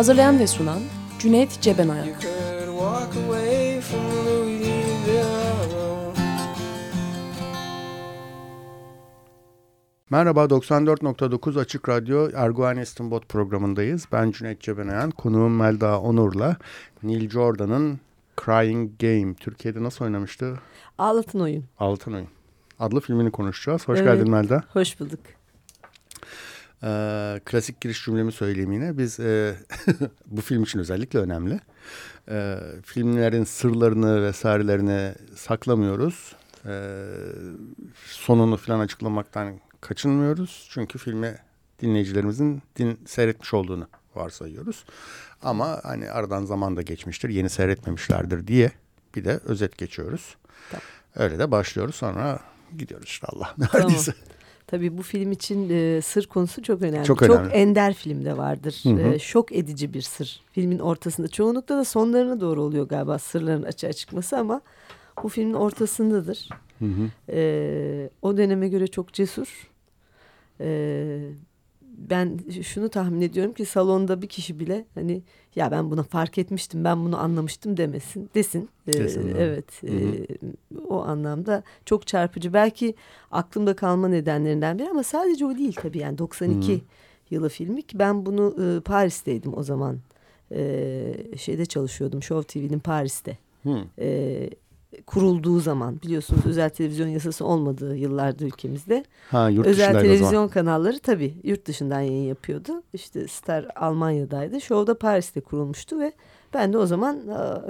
Hazırlayan ve sunan Cüneyt Cebenayak. Merhaba 94.9 Açık Radyo Erguvan İstinbot programındayız. Ben Cüneyt Cebenayan, konuğum Melda Onur'la Neil Jordan'ın Crying Game. Türkiye'de nasıl oynamıştı? Ağlatın Oyun. Ağlatın Oyun. Adlı filmini konuşacağız. Hoş evet, geldin Melda. Hoş bulduk. Ee, klasik giriş cümlemi söyleyeyim yine. Biz e, bu film için özellikle önemli. E, filmlerin sırlarını vesairelerini saklamıyoruz. E, sonunu falan açıklamaktan kaçınmıyoruz. Çünkü filmi dinleyicilerimizin din, seyretmiş olduğunu varsayıyoruz. Ama hani aradan zaman da geçmiştir. Yeni seyretmemişlerdir diye bir de özet geçiyoruz. Tamam. Öyle de başlıyoruz sonra gidiyoruz inşallah. Neredeyse. Tamam. Tabii bu film için e, sır konusu çok önemli. Çok, önemli. çok ender filmde vardır. Hı hı. E, şok edici bir sır. Filmin ortasında çoğunlukla da sonlarına doğru oluyor galiba sırların açığa çıkması ama bu filmin ortasındadır. Hı hı. E, o döneme göre çok cesur. E, ben şunu tahmin ediyorum ki salonda bir kişi bile hani ya ben buna fark etmiştim ben bunu anlamıştım demesin desin. Ee, evet e, o anlamda çok çarpıcı belki aklımda kalma nedenlerinden biri ama sadece o değil tabii yani 92 Hı-hı. yılı filmi ki ben bunu e, Paris'teydim o zaman e, şeyde çalışıyordum Show TV'nin Paris'te. E, kurulduğu zaman biliyorsunuz özel televizyon yasası olmadığı yıllarda ülkemizde. Ha, yurt özel televizyon kanalları tabii yurt dışından yayın yapıyordu. İşte Star Almanya'daydı. Show da Paris'te kurulmuştu ve ben de o zaman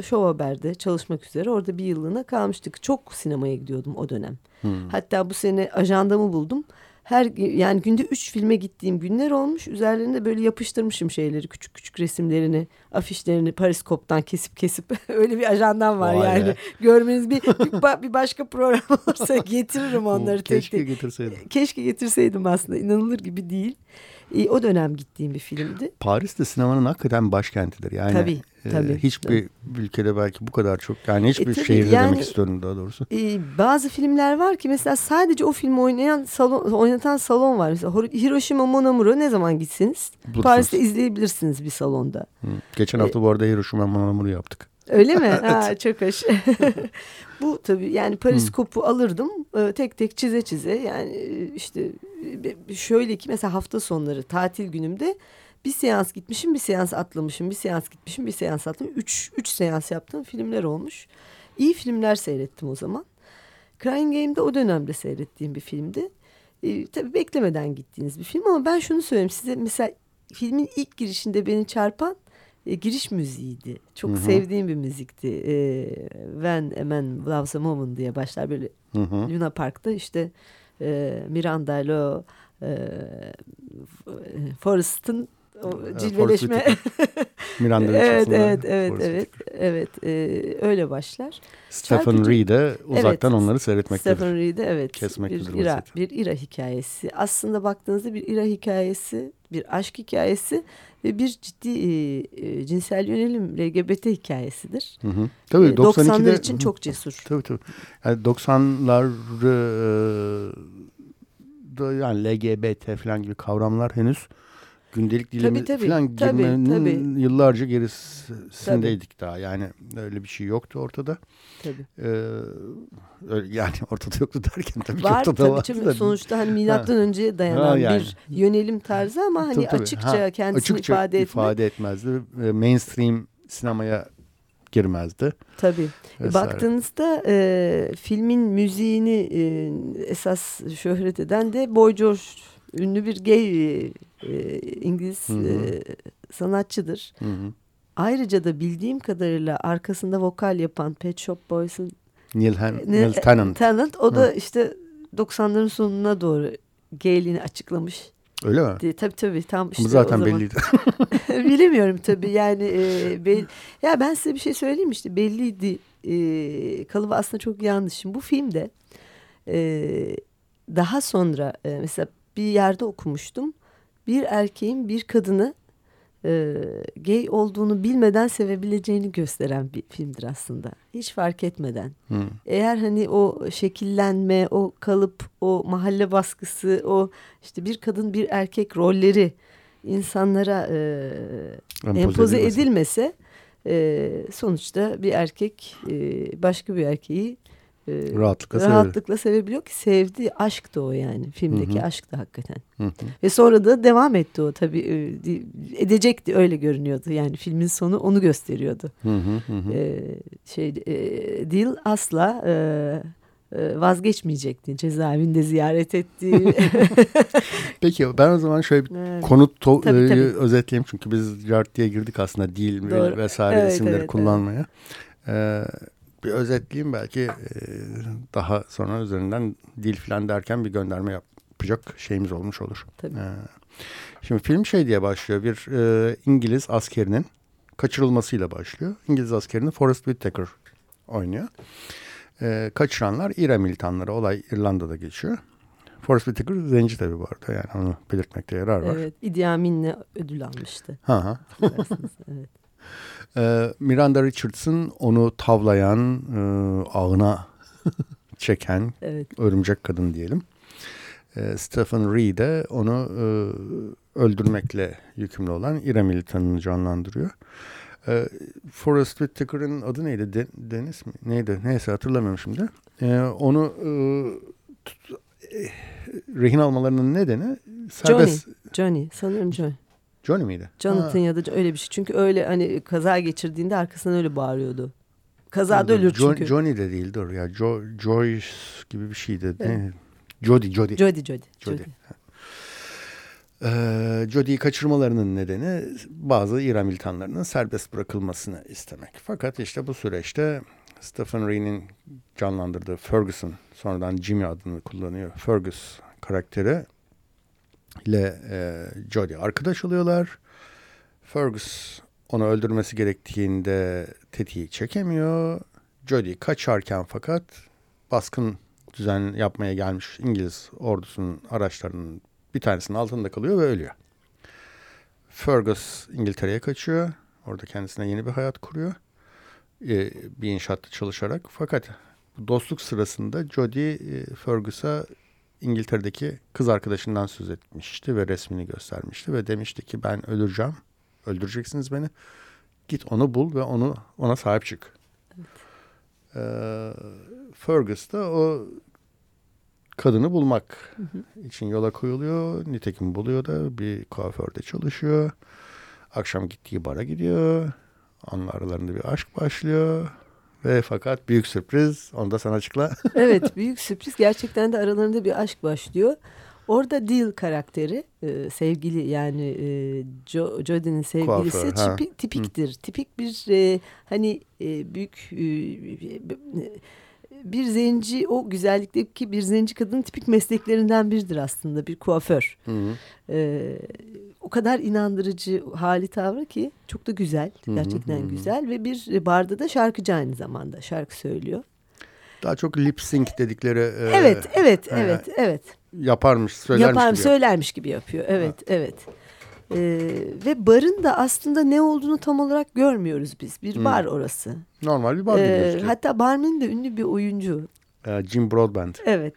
Show Haber'de çalışmak üzere orada bir yıllığına kalmıştık. Çok sinemaya gidiyordum o dönem. Hmm. Hatta bu sene ajandamı buldum her yani günde üç filme gittiğim günler olmuş. Üzerlerinde böyle yapıştırmışım şeyleri küçük küçük resimlerini, afişlerini Periskop'tan kesip kesip öyle bir ajandam var Vay yani. Ya. Görmeniz bir, bir, bir başka program olursa getiririm onları tek tek. Keşke getirseydim. Keşke getirseydim aslında inanılır gibi değil. E, o dönem gittiğim bir filmdi. Paris de sinemanın hakikaten başkentidir. Yani tabii, tabii. hiçbir tabii. ülkede belki bu kadar çok yani hiçbir e, şehirde yani, demek istiyorum daha doğrusu. E, bazı filmler var ki mesela sadece o filmi oynayan salon oynatan salon var. Mesela Hiroshima Mon ne zaman gitsiniz Bulursunuz. Paris'te izleyebilirsiniz bir salonda. Hı. Geçen hafta e, bu arada Hiroshima Mon yaptık. Öyle mi? ha, çok hoş. Bu tabii yani periskopu alırdım e, tek tek çize çize yani e, işte e, şöyle ki mesela hafta sonları tatil günümde bir seans gitmişim bir seans atlamışım bir seans gitmişim bir seans atlamışım. Üç, üç seans yaptığım filmler olmuş. İyi filmler seyrettim o zaman. Crying Game'de o dönemde seyrettiğim bir filmdi. Ee, tabii beklemeden gittiğiniz bir film ama ben şunu söyleyeyim size mesela filmin ilk girişinde beni çarpan e, giriş müziğiydi. Çok Hı-hı. sevdiğim bir müzikti. E, When a Man Loves a Woman diye başlar böyle Hı-hı. Luna Park'ta işte e, Miranda ile o e, Forrest'ın o cilveleşme. Miranda evet, evet, evet, evet, evet, e, öyle başlar. Stephen Reed'e uzaktan evet, onları seyretmektedir. Stephen Reed'e evet. Kesmektedir bir ira, bir ira hikayesi. Aslında baktığınızda bir ira hikayesi, bir aşk hikayesi ve bir ciddi e, e, cinsel yönelim LGBT hikayesidir. Hı hı. Tabii e, 90'lar için hı. çok cesur. Tabii tabii. Yani 90'ları e, yani LGBT falan gibi kavramlar henüz gündelik dilimiz tabii, tabii, falan tabii, tabii. yıllarca gerisindeydik tabii. daha. Yani öyle bir şey yoktu ortada. Tabii. Ee, yani ortada yoktu derken tabii var, ortada tabii, var. Tabii sonuçta hani milattan ha. önceye dayanan ha, yani. bir yönelim tarzı ama hani tabii, tabii. açıkça ha, kendisini açıkça ifade etme. ifade etmezdi. Mainstream sinemaya girmezdi. Tabii. Vesaire. Baktığınızda e, filmin müziğini e, esas şöhret eden de Boy George ünlü bir gay e, İngiliz hı hı. E, sanatçıdır. Hı hı. Ayrıca da bildiğim kadarıyla arkasında vokal yapan Pet Shop Boys'un Neil, Han Neil Tennant. Tennant. O da hı. işte 90'ların sonuna doğru gayliğini açıklamış. Öyle mi? De, tabii tabii tam işte Ama zaten belliydi. Bilemiyorum tabii yani e, be, ya ben size bir şey söyleyeyim işte belliydi e, kalıbı aslında çok yanlış. Şimdi bu filmde e, daha sonra e, mesela bir yerde okumuştum bir erkeğin bir kadını e, gay olduğunu bilmeden sevebileceğini gösteren bir filmdir aslında. Hiç fark etmeden. Hmm. Eğer hani o şekillenme, o kalıp, o mahalle baskısı, o işte bir kadın bir erkek rolleri insanlara e, empoze, empoze edilmese e, sonuçta bir erkek e, başka bir erkeği e, rahatlıkla, rahatlıkla sevebiliyor ki sevdiği aşk da o yani filmdeki Hı-hı. aşk da hakikaten. Hı-hı. Ve sonra da devam etti o tabii e, edecekti öyle görünüyordu yani filmin sonu onu gösteriyordu. E, şey e, Dil asla e, e, vazgeçmeyecekti cezaevinde ziyaret ettiği. Peki ben o zaman şöyle bir evet. konu tabii, tabii. özetleyeyim çünkü biz Jart diye girdik aslında dil Doğru. vesaire evet, isimleri evet, kullanmaya. Evet. Ee, bir özetleyeyim belki e, daha sonra üzerinden dil falan derken bir gönderme yapacak şeyimiz olmuş olur. Tabii. E, şimdi film şey diye başlıyor bir e, İngiliz askerinin kaçırılmasıyla başlıyor. İngiliz askerini Forrest Whitaker oynuyor. E, kaçıranlar İRA militanları olay İrlanda'da geçiyor. Forrest Whitaker zenci tabii bu arada yani onu belirtmekte yarar var. Evet İdi Amin'le ödül almıştı. Ha ha. evet. E, Miranda Richardson onu tavlayan, e, ağına çeken evet. örümcek kadın diyelim. E, Stephen Ree de onu e, öldürmekle yükümlü olan İra militanını canlandırıyor. E, Forrest Whitaker'ın adı neydi? De, Deniz mi? Neydi? Neyse hatırlamıyorum şimdi. E, onu e, tut, e, rehin almalarının nedeni serbest... Johnny. Johnny. Sanırım Johnny. Johnny miydi? Jonathan ha. ya da öyle bir şey. Çünkü öyle hani kaza geçirdiğinde arkasından öyle bağırıyordu. Kazada ölür çünkü. Johnny de değil dur ya. Jo Joyce gibi bir şeydi. Evet. Jody, Jody. Jody, Jody. Jody. Ee, Jody'yi kaçırmalarının nedeni bazı İran militanlarının serbest bırakılmasını istemek. Fakat işte bu süreçte Stephen Ree'nin canlandırdığı Ferguson, sonradan Jimmy adını kullanıyor. Fergus karakteri ile e, Jodie arkadaş oluyorlar. Fergus onu öldürmesi gerektiğinde tetiği çekemiyor. Jodie kaçarken fakat baskın düzen yapmaya gelmiş İngiliz ordusunun araçlarının bir tanesinin altında kalıyor ve ölüyor. Fergus İngiltere'ye kaçıyor. Orada kendisine yeni bir hayat kuruyor. Ee, bir inşaatta çalışarak. Fakat dostluk sırasında Jodie e, Fergus'a İngiltere'deki kız arkadaşından söz etmişti ve resmini göstermişti ve demişti ki ben öleceğim. Öldüreceksiniz beni. Git onu bul ve onu ona sahip çık. Evet. Ee, Fergus da o kadını bulmak hı hı. için yola koyuluyor. Nitekim buluyor da bir kuaförde çalışıyor. Akşam gittiği bara gidiyor. Onun aralarında bir aşk başlıyor. Ve fakat büyük sürpriz onu da sana açıkla. evet büyük sürpriz gerçekten de aralarında bir aşk başlıyor. Orada Dil karakteri e, sevgili yani e, jo, Jodie'nin sevgilisi Kuaför, tipi, tipiktir. Hı. Tipik bir e, hani e, büyük e, bir zenci o güzellikteki bir zenci kadının tipik mesleklerinden biridir aslında bir kuaför. Hı hı. Ee, o kadar inandırıcı hali tavrı ki çok da güzel gerçekten hı hı. güzel ve bir barda da şarkıcı aynı zamanda şarkı söylüyor. Daha çok lip sync dedikleri. E, evet evet e, evet evet. Yaparmış söylermiş Yapar, gibi. Söylermiş gibi yapıyor evet evet. evet. Ee, ve barın da aslında ne olduğunu tam olarak görmüyoruz biz. Bir hmm. bar orası. Normal bir bar ee, Hatta barmen de ünlü bir oyuncu. Ee, Jim Broadbent. Evet.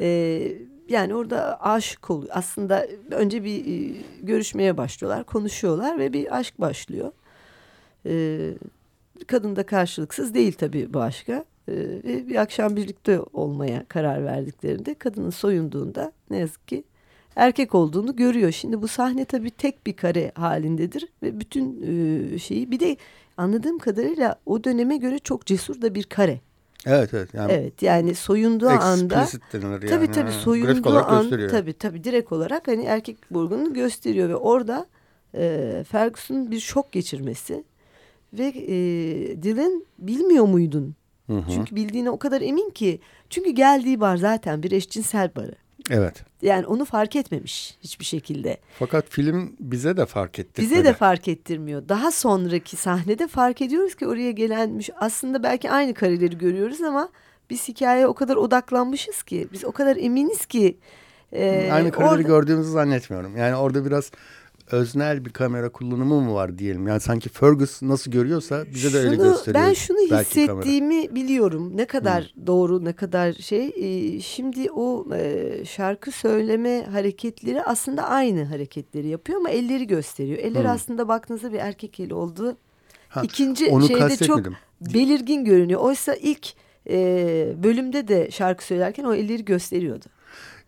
ee, yani orada aşık oluyor. Aslında önce bir e, görüşmeye başlıyorlar, konuşuyorlar ve bir aşk başlıyor. Ee, kadın da karşılıksız değil tabii bu aşka. Ee, bir akşam birlikte olmaya karar verdiklerinde kadının soyunduğunda ne yazık ki erkek olduğunu görüyor. Şimdi bu sahne tabii tek bir kare halindedir ve bütün e, şeyi bir de anladığım kadarıyla o döneme göre çok cesur da bir kare. Evet evet. Yani evet yani soyunduğu anda yani. tabii tabii soyunduğu an tabii tabii direkt olarak hani erkek burgununu gösteriyor ve orada e, Ferguson'un bir şok geçirmesi ve e, Dylan bilmiyor muydun? Hı hı. Çünkü bildiğine o kadar emin ki çünkü geldiği bar zaten bir eşcinsel barı. Evet. Yani onu fark etmemiş hiçbir şekilde. Fakat film bize de fark etti. Bize de fark ettirmiyor. Daha sonraki sahnede fark ediyoruz ki oraya gelenmiş aslında belki aynı kareleri görüyoruz ama biz hikayeye o kadar odaklanmışız ki biz o kadar eminiz ki. E, aynı kareleri orada... gördüğümüzü zannetmiyorum. Yani orada biraz öznel bir kamera kullanımı mı var diyelim. Yani sanki Fergus nasıl görüyorsa bize de öyle gösteriyor. Ben şunu hissettiğimi kamera. biliyorum. Ne kadar hmm. doğru, ne kadar şey. E, şimdi o e, şarkı söyleme hareketleri aslında aynı hareketleri yapıyor ama elleri gösteriyor. Eller hmm. aslında baktığınızda bir erkek eli oldu. Ha, İkinci onu şeyde çok belirgin görünüyor. Oysa ilk e, bölümde de şarkı söylerken o elleri gösteriyordu.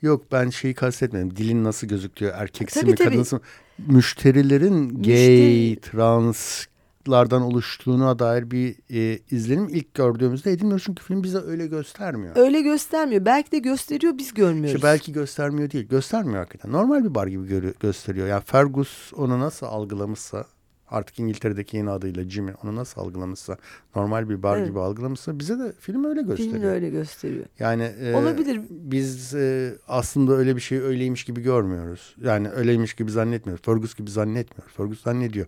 Yok ben şeyi kastetmedim. Dilin nasıl gözüküyor? Erkeksi tabii, mi, kadınsı mı? Müşterilerin gay, Müşteri... translardan oluştuğuna dair bir e, izlenim ilk gördüğümüzde edinmiyoruz. Çünkü film bize öyle göstermiyor. Öyle göstermiyor. Belki de gösteriyor biz görmüyoruz. İşte belki göstermiyor değil. Göstermiyor hakikaten. Normal bir bar gibi gösteriyor. Yani Fergus onu nasıl algılamışsa artık İngiltere'deki yeni adıyla Jimmy onu nasıl algılamışsa normal bir bar evet. gibi algılamışsa bize de film öyle gösteriyor. Film öyle gösteriyor. Yani e, olabilir. Biz e, aslında öyle bir şey öyleymiş gibi görmüyoruz. Yani öyleymiş gibi zannetmiyoruz. Fergus gibi zannetmiyoruz. Fergus zannediyor.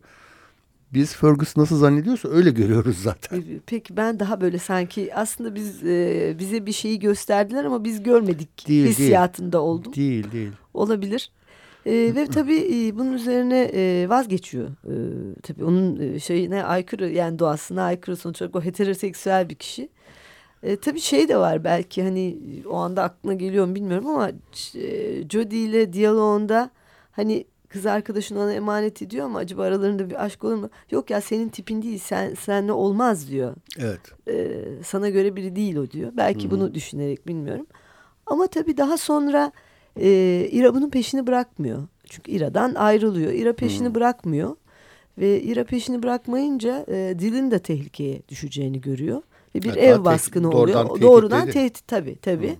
Biz Fergus nasıl zannediyorsa öyle görüyoruz zaten. Peki ben daha böyle sanki aslında biz e, bize bir şeyi gösterdiler ama biz görmedik değil, hissiyatında değil. oldum. Değil değil. Olabilir. E, ve tabii e, bunun üzerine e, vazgeçiyor. E, tabii onun e, şeyine aykırı yani doğasına aykırı sonuç olarak o heteroseksüel bir kişi. E, tabii şey de var belki hani o anda aklına geliyor mu bilmiyorum ama e, Jodie ile diyaloğunda hani kız arkadaşın ona emanet ediyor ama acaba aralarında bir aşk olur mu? Yok ya senin tipin değil sen senle olmaz diyor. Evet. E, sana göre biri değil o diyor. Belki Hı-hı. bunu düşünerek bilmiyorum. Ama tabii daha sonra e, İra bunun peşini bırakmıyor. Çünkü İra'dan ayrılıyor. İra peşini hmm. bırakmıyor. Ve İra peşini bırakmayınca e, Dil'in de tehlikeye düşeceğini görüyor. Ve bir hatta ev baskını oluyor. Doğrudan, doğrudan tehdit tabii tabii. Hmm.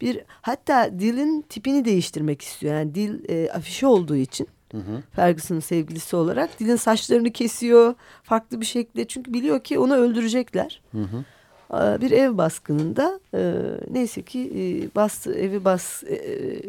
Bir hatta Dil'in tipini değiştirmek istiyor. Yani Dil e, afişi olduğu için. Hı Ferguson'ın sevgilisi olarak Dil'in saçlarını kesiyor farklı bir şekilde çünkü biliyor ki onu öldürecekler. Hı hı. Ee, bir ev baskınında e, neyse ki e, bastı evi bas e,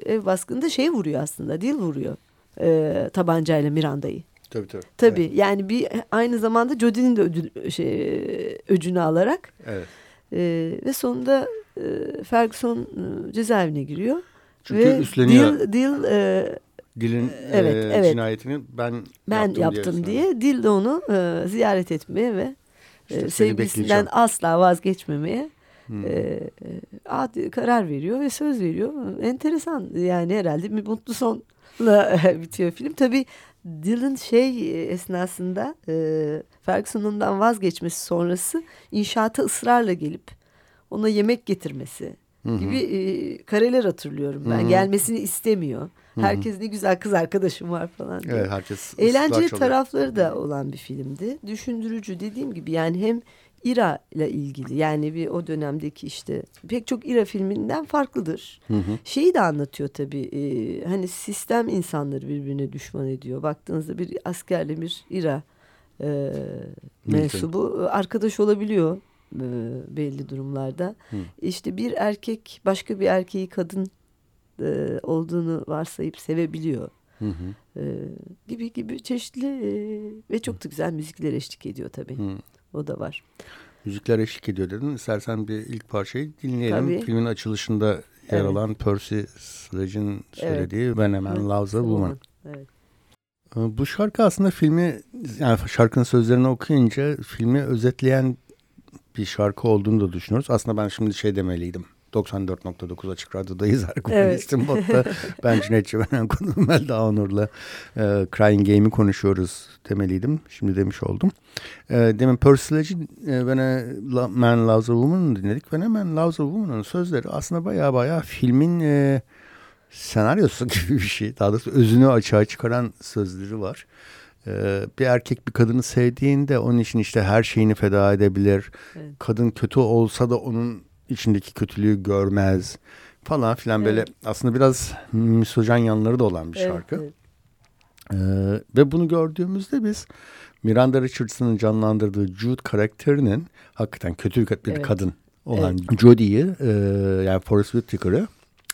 ev baskınında şey vuruyor aslında dil vuruyor e, tabancayla Miranda'yı. Tabii tabii. Tabii evet. yani bir aynı zamanda Jodie'nin de şey, öcünü alarak. Evet. E, ve sonunda e, Ferguson e, cezaevine giriyor. Çünkü ve üstleniyor. Dil, Dil e, Dil'in evet, e, evet. cinayetini ben, ben yaptım, yaptım diye, diye Dil de onu e, ziyaret etmeye ve işte sevgilisinden asla vazgeçmemeye hmm. e, ad, karar veriyor ve söz veriyor. Enteresan yani herhalde bir mutlu sonla bitiyor film. Tabii Dylan şey esnasında e, Ferguson'dan vazgeçmesi sonrası inşaata ısrarla gelip ona yemek getirmesi Hı-hı. gibi e, kareler hatırlıyorum ben. Hı-hı. Gelmesini istemiyor. Herkes ne güzel kız arkadaşım var falan. Diye. Evet herkes. Eğlenceli tarafları da olan bir filmdi. Düşündürücü dediğim gibi yani hem İRA ile ilgili yani bir o dönemdeki işte pek çok İRA filminden farklıdır. Hı hı. Şeyi de anlatıyor tabii e, hani sistem insanları birbirine düşman ediyor. Baktığınızda bir askerle bir İRA e, mensubu arkadaş olabiliyor e, belli durumlarda. Hı. İşte bir erkek başka bir erkeği kadın e, olduğunu varsayıp sevebiliyor. Hı hı. E, gibi gibi çeşitli e, ve çok da güzel müzikler eşlik ediyor tabii. Hı. O da var. Müzikler eşlik ediyor dedin. İstersen bir ilk parçayı dinleyelim. Tabii. Filmin açılışında yer evet. alan Percy Sledge'in söylediği evet. When a Man Loves a Woman. Evet. E, bu şarkı aslında filmi yani şarkının sözlerini okuyunca filmi özetleyen bir şarkı olduğunu da düşünüyoruz. Aslında ben şimdi şey demeliydim. 94.9 Açık Radyo'dayız. Erkulistin evet. Botta. ben Cüneyt Çevenen konuğum Melda Onur'la e, Crying Game'i konuşuyoruz demeliydim. Şimdi demiş oldum. E, demin Percy e, When a Man Loves a Woman'ı dinledik. When a Man Loves a Woman'ın sözleri aslında baya baya filmin e, senaryosu gibi bir şey. Daha doğrusu özünü açığa çıkaran sözleri var. Ee, bir erkek bir kadını sevdiğinde onun için işte her şeyini feda edebilir. Evet. Kadın kötü olsa da onun içindeki kötülüğü görmez falan filan evet. böyle aslında biraz misojen yanları da olan bir şarkı. Evet, Ee, ve bunu gördüğümüzde biz Miranda Richardson'ın canlandırdığı Jude karakterinin hakikaten kötü bir evet. kadın olan evet. Jodie'yi e, yani Forest Whitaker'ı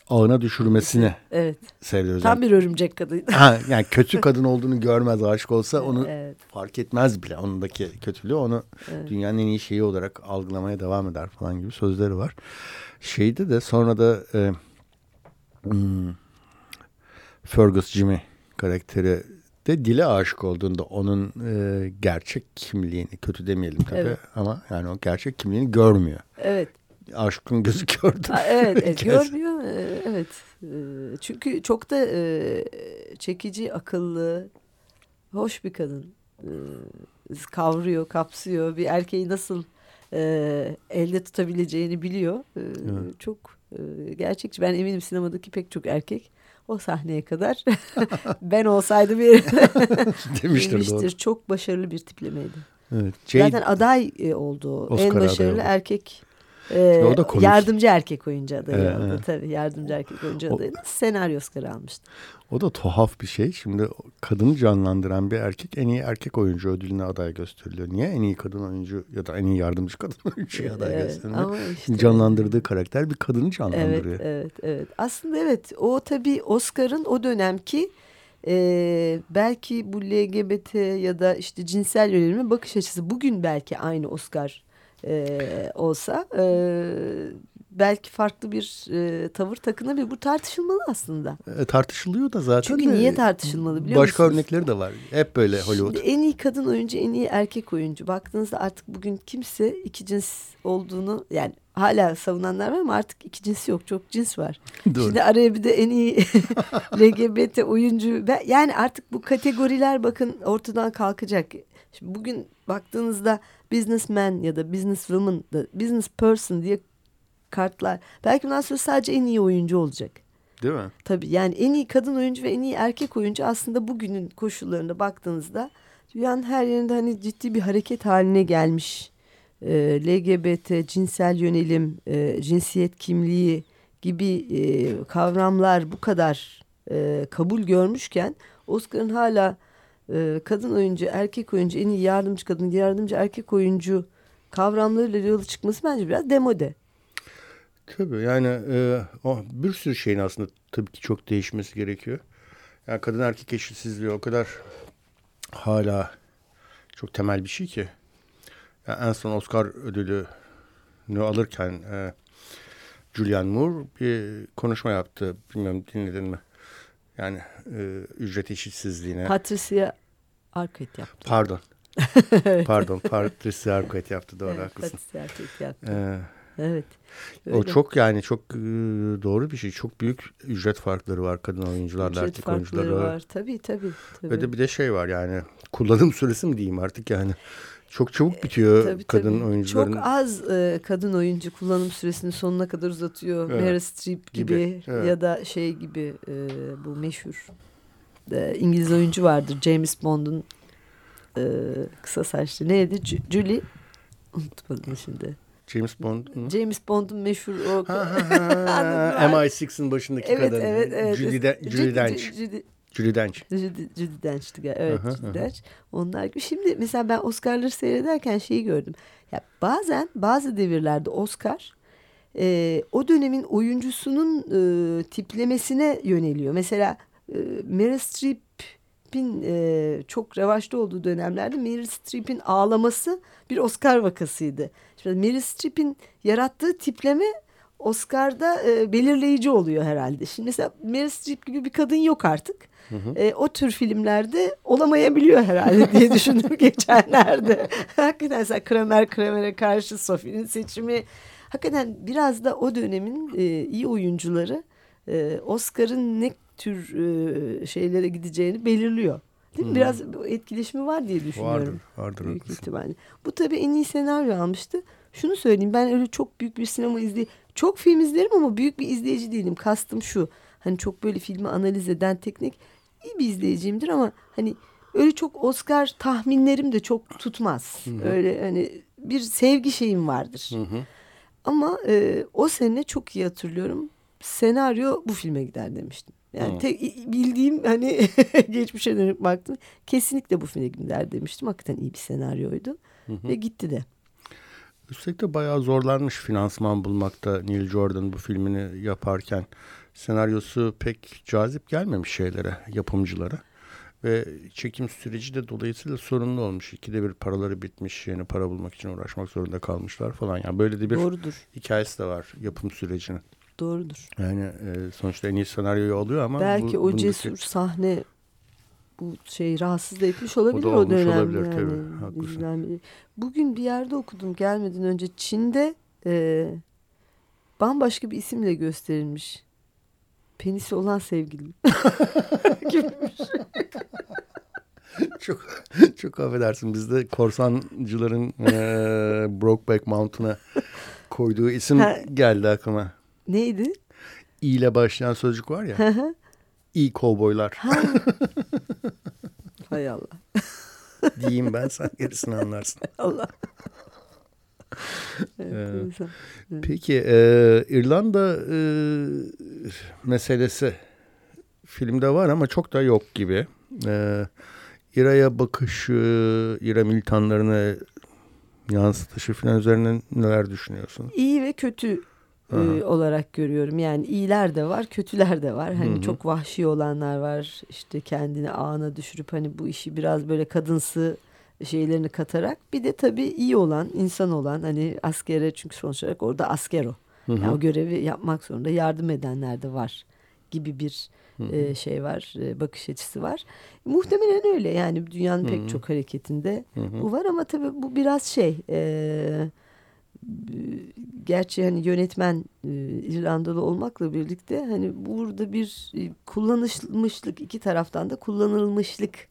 ağına düşürmesini evet. seviyoruz. Tam bir örümcek kadın. ha, yani kötü kadın olduğunu görmez aşık olsa onu evet. fark etmez bile. Onundaki kötülüğü onu evet. dünyanın en iyi şeyi olarak algılamaya devam eder falan gibi sözleri var. Şeyde de sonra da e, hmm, Fergus Jimmy karakteri de dile aşık olduğunda onun e, gerçek kimliğini kötü demeyelim tabii evet. ama yani o gerçek kimliğini görmüyor. Evet. Aşkın gözü gördü. Evet, evet görmüyor. E, evet. E, çünkü çok da e, çekici, akıllı, hoş bir kadın. Kavruyor, kapsıyor. Bir erkeği nasıl elde tutabileceğini biliyor. Evet. Çok gerçekçi. Ben eminim sinemadaki pek çok erkek o sahneye kadar ben olsaydı bir demiştir, demiştir. Doğru. Çok başarılı bir tiplemeydi. Evet. Jade, Zaten aday e, oldu. Oscar en başarılı erkek e, o da yardımcı erkek oyuncu adayı ee, oldu. Tabii yardımcı erkek oyuncu adayı. Senaryo Oscar'ı almıştı. O da tuhaf bir şey. Şimdi kadını canlandıran bir erkek en iyi erkek oyuncu ödülüne aday gösteriliyor. Niye en iyi kadın oyuncu ya da en iyi yardımcı kadın oyuncuya aday evet, gösteriliyor? Işte, Canlandırdığı karakter bir kadını canlandırıyor. Evet, evet, evet. Aslında evet o tabii Oscar'ın o dönemki e, belki bu LGBT ya da işte cinsel yönelime bakış açısı bugün belki aynı Oscar e, olsa e, belki farklı bir e, tavır takınabilir. Bu tartışılmalı aslında. E, tartışılıyor da zaten. Çünkü de, niye tartışılmalı biliyor başka musunuz? Başka örnekleri de var. Hep böyle Hollywood. Şimdi en iyi kadın oyuncu, en iyi erkek oyuncu. Baktığınızda artık bugün kimse iki cins olduğunu yani hala savunanlar var ama artık iki cins yok. Çok cins var. Doğru. Şimdi araya bir de en iyi LGBT oyuncu. Yani artık bu kategoriler bakın ortadan kalkacak. Şimdi bugün baktığınızda businessman ya da businesswoman da business person diye kartlar. Belki bundan sonra sadece en iyi oyuncu olacak. Değil mi? Tabii yani en iyi kadın oyuncu ve en iyi erkek oyuncu aslında bugünün koşullarında baktığınızda dünyanın her yerinde hani ciddi bir hareket haline gelmiş. E, LGBT, cinsel yönelim, e, cinsiyet kimliği gibi e, kavramlar bu kadar e, kabul görmüşken Oscar'ın hala e, kadın oyuncu, erkek oyuncu, en iyi yardımcı kadın, yardımcı erkek oyuncu kavramlarıyla yola çıkması bence biraz demode. Tabii yani e, o bir sürü şeyin aslında tabii ki çok değişmesi gerekiyor. Yani kadın erkek eşitsizliği o kadar hala çok temel bir şey ki. Yani en son Oscar ödülünü alırken e, Julianne Moore bir konuşma yaptı. Bilmiyorum dinledin mi? Yani e, ücret eşitsizliğine. Patricia Arquette yaptı. Pardon. Pardon. Patricia Arquette yaptı. Doğru evet, haklısın. Patricia Arquette yaptı. Ee, evet. Öyle. O çok yani çok e, doğru bir şey. Çok büyük ücret farkları var kadın oyuncularla erkek oyuncular var. Tabii tabii. tabii. Ve de bir de şey var yani kullanım süresi mi diyeyim artık yani. Çok çabuk bitiyor tabii, kadın tabii. oyuncuların. Çok az e, kadın oyuncu kullanım süresini sonuna kadar uzatıyor. Evet. Meryl Streep gibi, gibi. Evet. ya da şey gibi e, bu meşhur e, İngiliz oyuncu vardır. James Bond'un e, kısa saçlı neydi? J Julie unutmadım şimdi. James Bond. Hı? James Bond'un meşhur o. MI6'ın başındaki evet, kadın. Evet evet. Judy, de, Judy Dench. Judy, Judy Dench. Judy, Judy Dench'ti galiba. Evet aha, Judy aha. Dench. Onlar gibi. Şimdi mesela ben Oscar'ları seyrederken şeyi gördüm. Ya bazen bazı devirlerde Oscar e, o dönemin oyuncusunun e, tiplemesine yöneliyor. Mesela e, Meryl Streep Streep'in e, çok revaçta olduğu dönemlerde Meryl Streep'in ağlaması bir Oscar vakasıydı. Şimdi Meryl Streep'in yarattığı tipleme Oscar'da e, belirleyici oluyor herhalde. Şimdi mesela Meryl Streep gibi bir kadın yok artık. Hı hı. E, o tür filmlerde olamayabiliyor herhalde diye düşündüm geçenlerde. Hakikaten mesela Kramer Kramer'e karşı Sophie'nin seçimi. Hakikaten biraz da o dönemin e, iyi oyuncuları e, Oscar'ın ne tür e, şeylere gideceğini belirliyor. Değil mi? Biraz etkileşimi var diye düşünüyorum. Vardır, vardır. Büyük ihtimalle. Bu tabii en iyi senaryo almıştı. Şunu söyleyeyim ben öyle çok büyük bir sinema izley çok film izlerim ama büyük bir izleyici değilim. Kastım şu. Hani çok böyle filmi analiz eden teknik iyi bir izleyiciyimdir ama hani öyle çok Oscar tahminlerim de çok tutmaz. Hı hı. Öyle hani bir sevgi şeyim vardır. Hı hı. Ama e, o sene çok iyi hatırlıyorum. Senaryo bu filme gider demiştim. Yani tek bildiğim hani geçmişe dönüp baktım. Kesinlikle bu filme gider demiştim. Hakikaten iyi bir senaryoydu. Hı hı. Ve gitti de. Üstelik de bayağı zorlanmış finansman bulmakta Neil Jordan bu filmini yaparken. Senaryosu pek cazip gelmemiş şeylere, yapımcılara. Ve çekim süreci de dolayısıyla sorunlu olmuş. İkide bir paraları bitmiş. Yeni para bulmak için uğraşmak zorunda kalmışlar falan. Yani böyle de bir Doğrudur. hikayesi de var yapım sürecinin. Doğrudur. Yani e, sonuçta en iyi senaryoyu alıyor ama belki bu, o cesur bundaki... sahne bu şey rahatsız da etmiş olabilir o, o dönem. Olabilir, yani. tabii, haklısın. Bugün bir yerde okudum gelmeden önce Çin'de e, bambaşka bir isimle gösterilmiş. Penisi olan sevgilim. çok çok affedersin bizde korsancıların e, Brokeback Mountain'a koyduğu isim ha, geldi aklıma. Neydi? İ ile başlayan sözcük var ya. İyi kovboylar. Hay Allah. Diyeyim ben sen gerisini anlarsın. Allah. evet, Peki e, İrlanda e, meselesi filmde var ama çok da yok gibi. E, İra'ya bakışı, İra militanlarını yansıtışı falan üzerine neler düşünüyorsun? İyi ve kötü e, olarak görüyorum. Yani iyiler de var, kötüler de var. Hani Hı-hı. çok vahşi olanlar var. İşte kendini ağına düşürüp hani bu işi biraz böyle kadınsı şeylerini katarak. Bir de tabii iyi olan, insan olan hani askere çünkü sonuç olarak orada asker o. Yani o görevi yapmak zorunda yardım edenler de var gibi bir e, şey var, e, bakış açısı var. Muhtemelen öyle yani dünyanın Hı-hı. pek çok hareketinde Hı-hı. bu var ama tabii bu biraz şey... E, gerçi hani yönetmen e, İrlandalı olmakla birlikte hani burada bir e, kullanılmışlık iki taraftan da kullanılmışlık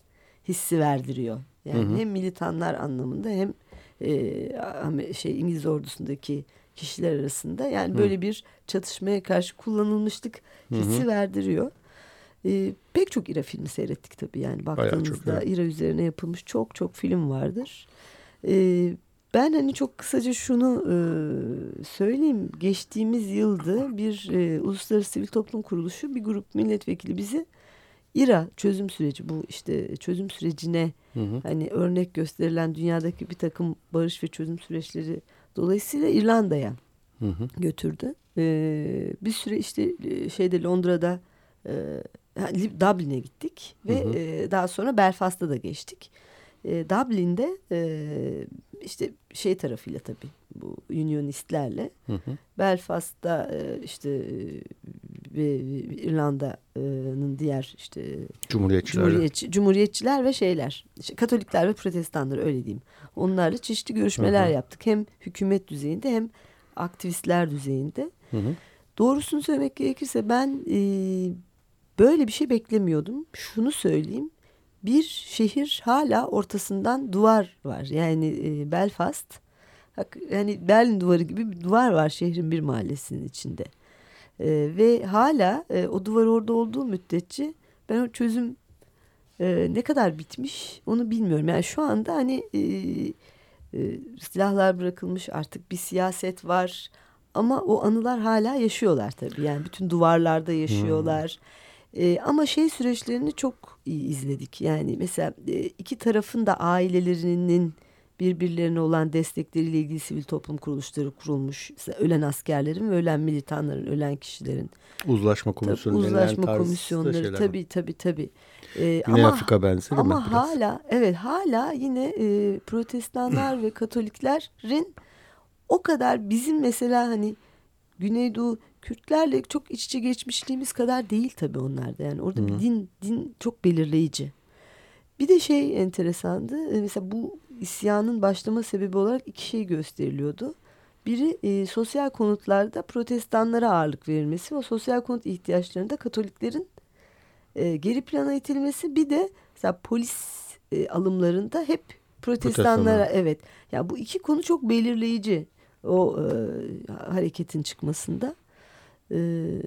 hissi verdiriyor. Yani hı hı. hem militanlar anlamında hem e, şey İngiliz ordusundaki kişiler arasında yani hı. böyle bir çatışmaya karşı kullanılmışlık hissi hı hı. verdiriyor. E, pek çok İra filmi seyrettik tabii yani baktığınızda İra üzerine yapılmış çok çok film vardır. E, ben hani çok kısaca şunu e, söyleyeyim. Geçtiğimiz yılda bir e, uluslararası sivil toplum kuruluşu bir grup milletvekili bizi İRA çözüm süreci bu işte çözüm sürecine hı hı. hani örnek gösterilen dünyadaki bir takım barış ve çözüm süreçleri dolayısıyla İrlanda'ya götürdü. Ee, bir süre işte e, şeyde Londra'da e, Dublin'e gittik ve hı hı. E, daha sonra Belfast'ta da geçtik. E, Dublin'de e, işte şey tarafıyla tabii bu Unionistlerle hı hı. Belfast'ta e, işte İrlanda'nın diğer işte Cumhuriyetçiler, Cumhuriyetçi, Cumhuriyetçiler ve şeyler işte Katolikler ve Protestanlar öyle diyeyim. Onlarla çeşitli görüşmeler hı hı. yaptık. Hem hükümet düzeyinde hem aktivistler düzeyinde. Hı hı. Doğrusunu söylemek gerekirse ben e, böyle bir şey beklemiyordum. Şunu söyleyeyim bir şehir hala ortasından duvar var. Yani e, Belfast yani Berlin duvarı gibi bir duvar var şehrin bir mahallesinin içinde. E, ve hala e, o duvar orada olduğu müddetçe ben o çözüm e, ne kadar bitmiş onu bilmiyorum. Yani şu anda hani e, e, silahlar bırakılmış artık bir siyaset var ama o anılar hala yaşıyorlar tabii. Yani bütün duvarlarda yaşıyorlar. Hmm. E, ama şey süreçlerini çok iyi izledik. Yani mesela e, iki tarafın da ailelerinin birbirlerine olan destekleriyle ilgili sivil toplum kuruluşları kurulmuş. Mesela ölen askerlerin ve ölen militanların, ölen kişilerin. Uzlaşma komisyonu. Uzlaşma komisyonları tabii tabii tabii. Ee, Güney ama, Afrika benzeri ama mi? Ama hala evet hala yine e, protestanlar ve katoliklerin o kadar bizim mesela hani Güneydoğu Kürtlerle çok iç içe geçmişliğimiz kadar değil tabii onlarda. Yani orada Hı. bir din din çok belirleyici. Bir de şey enteresandı. E, mesela bu isyanın başlama sebebi olarak iki şey gösteriliyordu. Biri e, sosyal konutlarda protestanlara ağırlık verilmesi ve sosyal konut ihtiyaçlarında Katoliklerin e, geri plana itilmesi. Bir de mesela polis e, alımlarında hep protestanlara Protestan. evet. Ya yani bu iki konu çok belirleyici o e, hareketin çıkmasında. Ee,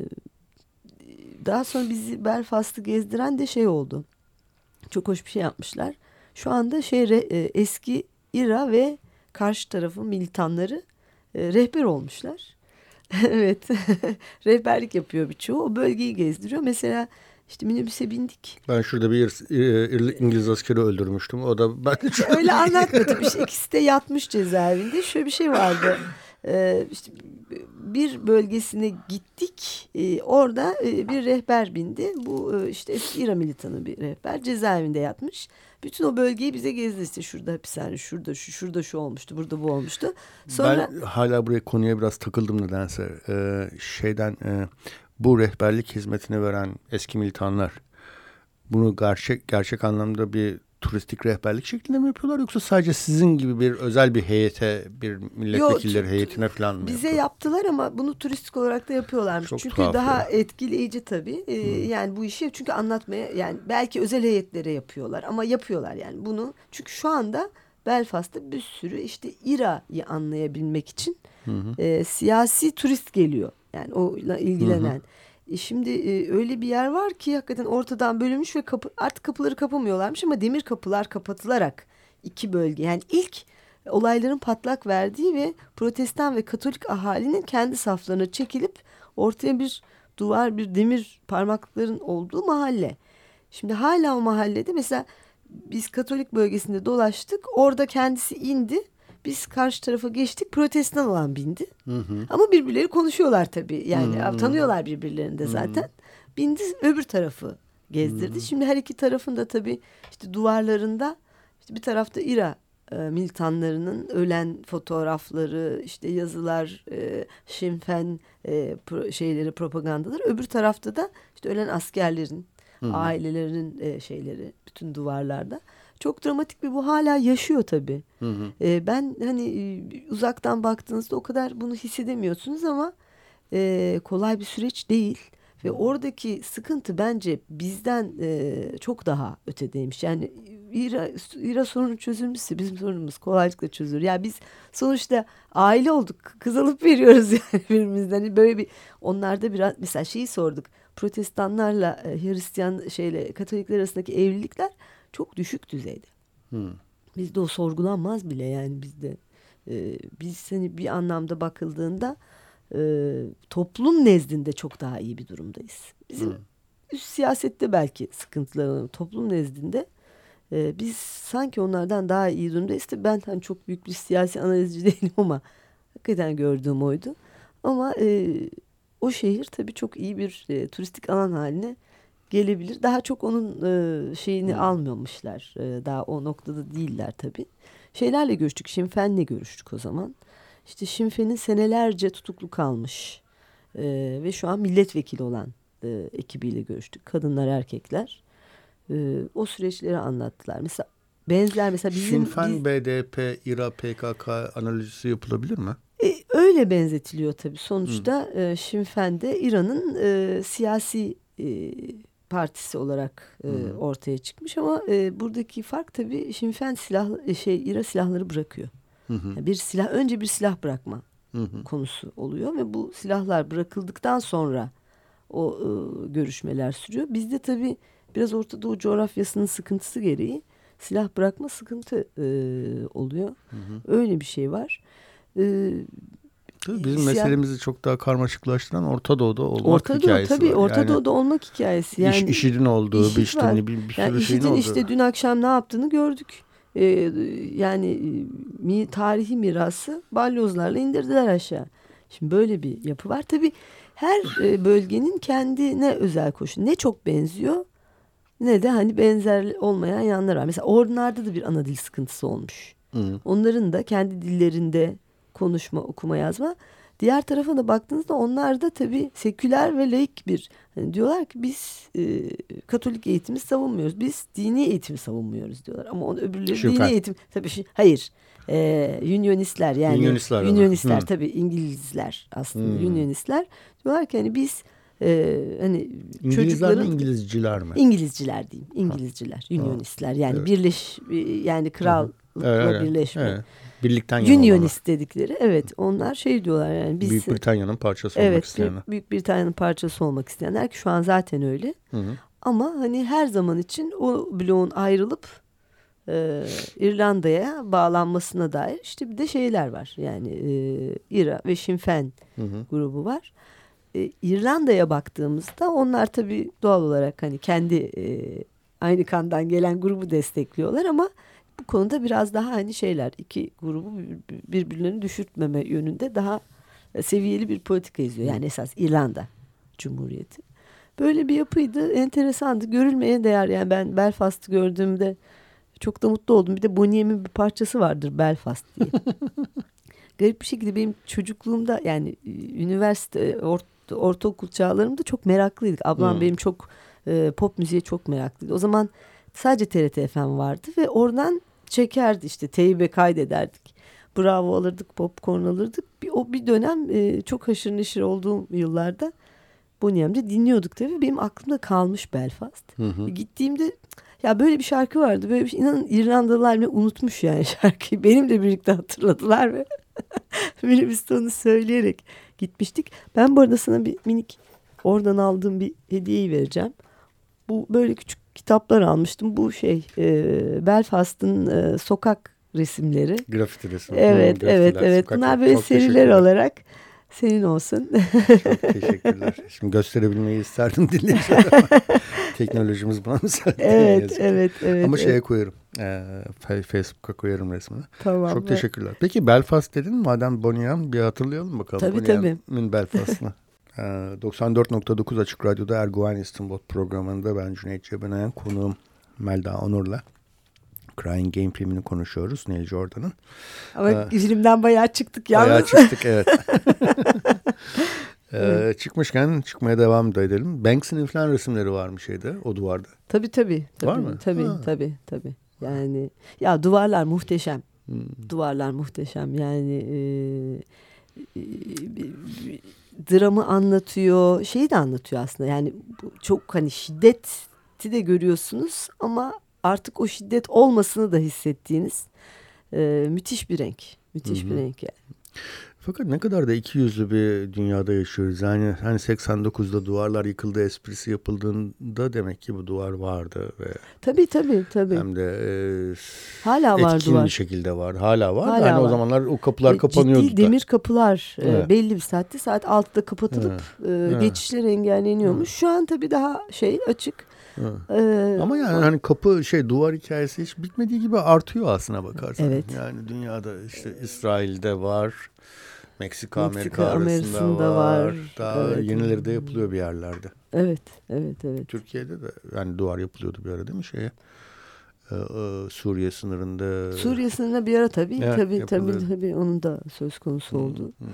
daha sonra bizi Belfast'ı gezdiren de şey oldu. Çok hoş bir şey yapmışlar. Şu anda şey e, eski İRA ve karşı tarafın militanları e, rehber olmuşlar. evet. Rehberlik yapıyor birçoğu. O bölgeyi gezdiriyor. Mesela işte minibüse bindik. Ben şurada bir İngiliz askeri öldürmüştüm. O da ben de Öyle anlatmadım. İşte ikisi de yatmış cezaevinde. Şöyle bir şey vardı. e, işte bir bölgesine gittik. E, orada e, bir rehber bindi. Bu e, işte eski İran militanı bir rehber. Cezaevinde yatmış. Bütün o bölgeyi bize gezdi işte şurada hapishane, şurada şu, şurada şu olmuştu, burada bu olmuştu. Sonra ben hala buraya konuya biraz takıldım nedense. Ee, şeyden e, bu rehberlik hizmetini veren eski militanlar bunu gerçek gerçek anlamda bir turistik rehberlik şeklinde mi yapıyorlar yoksa sadece sizin gibi bir özel bir heyete, bir milletvekilleri Yok, heyetine falan mı? Bize yapıyorlar? yaptılar ama bunu turistik olarak da yapıyorlarmış. Çok çünkü daha ya. etkileyici tabii. Ee, yani bu işi çünkü anlatmaya yani belki özel heyetlere yapıyorlar ama yapıyorlar yani bunu. Çünkü şu anda Belfast'ta bir sürü işte İRA'yı anlayabilmek için hı hı. E, siyasi turist geliyor. Yani o ilgilenen. Hı hı. E şimdi e, öyle bir yer var ki hakikaten ortadan bölünmüş ve kapı, artık kapıları kapamıyorlarmış ama demir kapılar kapatılarak iki bölge yani ilk olayların patlak verdiği ve protestan ve katolik ahalinin kendi saflarına çekilip ortaya bir duvar bir demir parmaklıkların olduğu mahalle. Şimdi hala o mahallede mesela biz katolik bölgesinde dolaştık orada kendisi indi biz karşı tarafa geçtik protestan olan bindi. Hı hı. Ama birbirleri konuşuyorlar tabii. Yani hı hı. tanıyorlar birbirlerini de zaten. Hı hı. Bindi öbür tarafı gezdirdi. Hı hı. Şimdi her iki tarafın da tabii işte duvarlarında işte bir tarafta İRA e, militanlarının ölen fotoğrafları, işte yazılar, e, Şimfen e, pro, şeyleri, propagandalar. Öbür tarafta da işte ölen askerlerin, -hı. ailelerinin e, şeyleri bütün duvarlarda. Çok dramatik bir bu hala yaşıyor tabii. Hı hı. E, ben hani e, uzaktan baktığınızda o kadar bunu hissedemiyorsunuz ama e, kolay bir süreç değil. Ve oradaki sıkıntı bence bizden e, çok daha ötedeymiş. Yani İra, İra sorunu çözülmüşse bizim sorunumuz kolaylıkla çözülür. Yani biz sonuçta aile olduk. Kız alıp veriyoruz yani birbirimizden. Hani böyle bir onlarda biraz mesela şeyi sorduk. Protestanlarla e, Hristiyan şeyle Katolikler arasındaki evlilikler çok düşük düzeyde. Hmm. Bizde o sorgulanmaz bile yani bizde. Ee, biz hani bir anlamda bakıldığında e, toplum nezdinde çok daha iyi bir durumdayız. Bizim hmm. üst siyasette belki sıkıntılar toplum nezdinde e, biz sanki onlardan daha iyi durumdayız. De ben hani çok büyük bir siyasi analizci değilim ama hakikaten gördüğüm oydu. Ama e, o şehir tabii çok iyi bir e, turistik alan haline gelebilir. Daha çok onun e, şeyini hmm. almamışlar. E, daha o noktada değiller tabii. Şeylerle görüştük. Şimfen'le görüştük o zaman. İşte Şimfen'in senelerce tutuklu kalmış e, ve şu an milletvekili olan e, ekibiyle görüştük. Kadınlar, erkekler. E, o süreçleri anlattılar. Mesela benzer mesela bizim... Şimfen, BDP, İRA, PKK analizi yapılabilir mi? E, öyle benzetiliyor tabii. Sonuçta hmm. e, Şimfen'de İran'ın e, siyasi e, partisi olarak e, ortaya çıkmış ama e, buradaki fark tabii Şimfen silah e, şey İra silahları bırakıyor. Hı hı. Yani bir silah önce bir silah bırakma hı hı. konusu oluyor ve bu silahlar bırakıldıktan sonra o e, görüşmeler sürüyor. Bizde tabii biraz Orta Doğu coğrafyasının sıkıntısı gereği silah bırakma sıkıntı e, oluyor. Hı hı. Öyle bir şey var. E, Tabii bizim Siyah... meselemizi çok daha karmaşıklaştıran Orta Doğu'da olmak Orta Doğu, hikayesi tabii, var. Orta yani, Doğu'da olmak hikayesi. Yani iş, IŞİD'in olduğu, bir, işte, hani bir, bir yani sürü şeyin olduğu. işte dün akşam ne yaptığını gördük. Ee, yani mi, tarihi mirası balyozlarla indirdiler aşağı. Şimdi böyle bir yapı var. Tabii her e, bölgenin kendine özel koşu. Ne çok benziyor ne de hani benzer olmayan yanlar var. Mesela onlarda da bir ana dil sıkıntısı olmuş. Hı. Onların da kendi dillerinde konuşma, okuma, yazma. Diğer tarafa da baktığınızda onlar da tabii seküler ve laik bir hani diyorlar ki biz e, Katolik eğitimi savunmuyoruz. Biz dini eğitimi savunmuyoruz diyorlar. Ama onu öbürleri Şüphe. dini eğitim tabii şey, hayır. E, Unionistler yani Unionistler, Unionistler tabii İngilizler aslında hmm. Unionistler diyorlar ki hani biz e, hani İngilizler çocukların mi İngilizciler mi? İngilizciler diyeyim. İngilizciler, ha. Unionistler yani evet. birleş yani krallıkla evet, birleşme. Evet. Birlikten yana Unionist dedikleri. Evet onlar şey diyorlar yani biz Büyük Britanya'nın parçası evet, olmak isteyenler. Evet Büyük Britanya'nın parçası olmak isteyenler ki şu an zaten öyle. Hı hı. Ama hani her zaman için o bloğun ayrılıp e, İrlanda'ya bağlanmasına dair işte bir de şeyler var. Yani e, İRA ve Sinn Féin hı hı. grubu var. E, İrlanda'ya baktığımızda onlar tabii doğal olarak hani kendi e, aynı kandan gelen grubu destekliyorlar ama bu konuda biraz daha hani şeyler iki grubu birbirlerini düşürtmeme yönünde daha e, seviyeli bir politika izliyor. Yani esas İrlanda Cumhuriyeti. Böyle bir yapıydı. Enteresandı. Görülmeye değer. Yani ben Belfast'ı gördüğümde çok da mutlu oldum. Bir de Bonnie'min bir parçası vardır Belfast diye. Garip bir şekilde benim çocukluğumda yani e, üniversite, ort, ortaokul çağlarımda çok meraklıydık. Ablam hmm. benim çok e, pop müziğe çok meraklıydı. O zaman sadece TRT FM vardı ve oradan çekerdi işte teybe kaydederdik. Bravo alırdık, popcorn alırdık. Bir, o bir dönem e, çok haşır neşir olduğum yıllarda Bonnie dinliyorduk tabii. Benim aklımda kalmış Belfast. Hı hı. Gittiğimde ya böyle bir şarkı vardı. Böyle bir şey. İnanın İrlandalılar bile unutmuş yani şarkıyı. Benim de birlikte hatırladılar ve minibüste onu söyleyerek gitmiştik. Ben bu arada sana bir minik oradan aldığım bir hediyeyi vereceğim. Bu böyle küçük kitaplar almıştım. Bu şey e, Belfast'ın e, sokak resimleri. Grafiti resimleri. Evet, hmm, evet, evet. Bunlar böyle seriler olarak senin olsun. Çok teşekkürler. Şimdi gösterebilmeyi isterdim dinleyiciler teknolojimiz buna müsaade Evet, evet, evet. Ama evet. şeye koyarım. E, Facebook'a koyarım resmini. Tamam. Çok teşekkürler. Peki Belfast dedin madem Bonnie bir hatırlayalım bakalım. Tabii tabii. Belfast'ını. 94.9 Açık Radyo'da Erguvan İstinbot programında ben Cüneyt Cebenayan konuğum Melda Onur'la Crying Game filmini konuşuyoruz Neil Jordan'ın. Ama ee, filmden bayağı çıktık yalnız. Bayağı çıktık evet. ee, çıkmışken çıkmaya devam da edelim. Banks'in falan resimleri var mı şeyde o duvarda? Tabii tabii. tabii var mı? Tabii ha. tabii tabii. Yani ya duvarlar muhteşem. Hmm. Duvarlar muhteşem yani e, e, dramı anlatıyor, şeyi de anlatıyor aslında. Yani çok hani şiddeti de görüyorsunuz ama artık o şiddet olmasını da hissettiğiniz e, müthiş bir renk. Müthiş Hı-hı. bir renk yani. Fakat ne kadar da iki yüzlü bir dünyada yaşıyoruz. Yani hani 89'da duvarlar yıkıldı esprisi yapıldığında demek ki bu duvar vardı ve tabii tabii tabii. Hem de e, hala var etkin duvar. bir şekilde var. Hala var. Hala yani var. o zamanlar o kapılar kapanıyordu. Ciddi da. demir kapılar e, evet. belli bir saatte saat 6'da kapatılıp evet. E, geçişler engelleniyormuş. Evet. Şu an tabii daha şey açık. Ee, Ama yani hani kapı şey duvar hikayesi hiç bitmediği gibi artıyor aslına bakarsan. Evet. Yani dünyada işte İsrail'de var. Meksika, Meksika Amerika arasında var. var. Daha evet. yenileri de yapılıyor bir yerlerde. Evet, evet, evet. Türkiye'de de yani duvar yapılıyordu bir ara değil mi şeye? Ee, e, Suriye sınırında. Suriye sınırında bir ara tabii, evet, tabii, tabii, tabii onun da söz konusu oldu. Hı.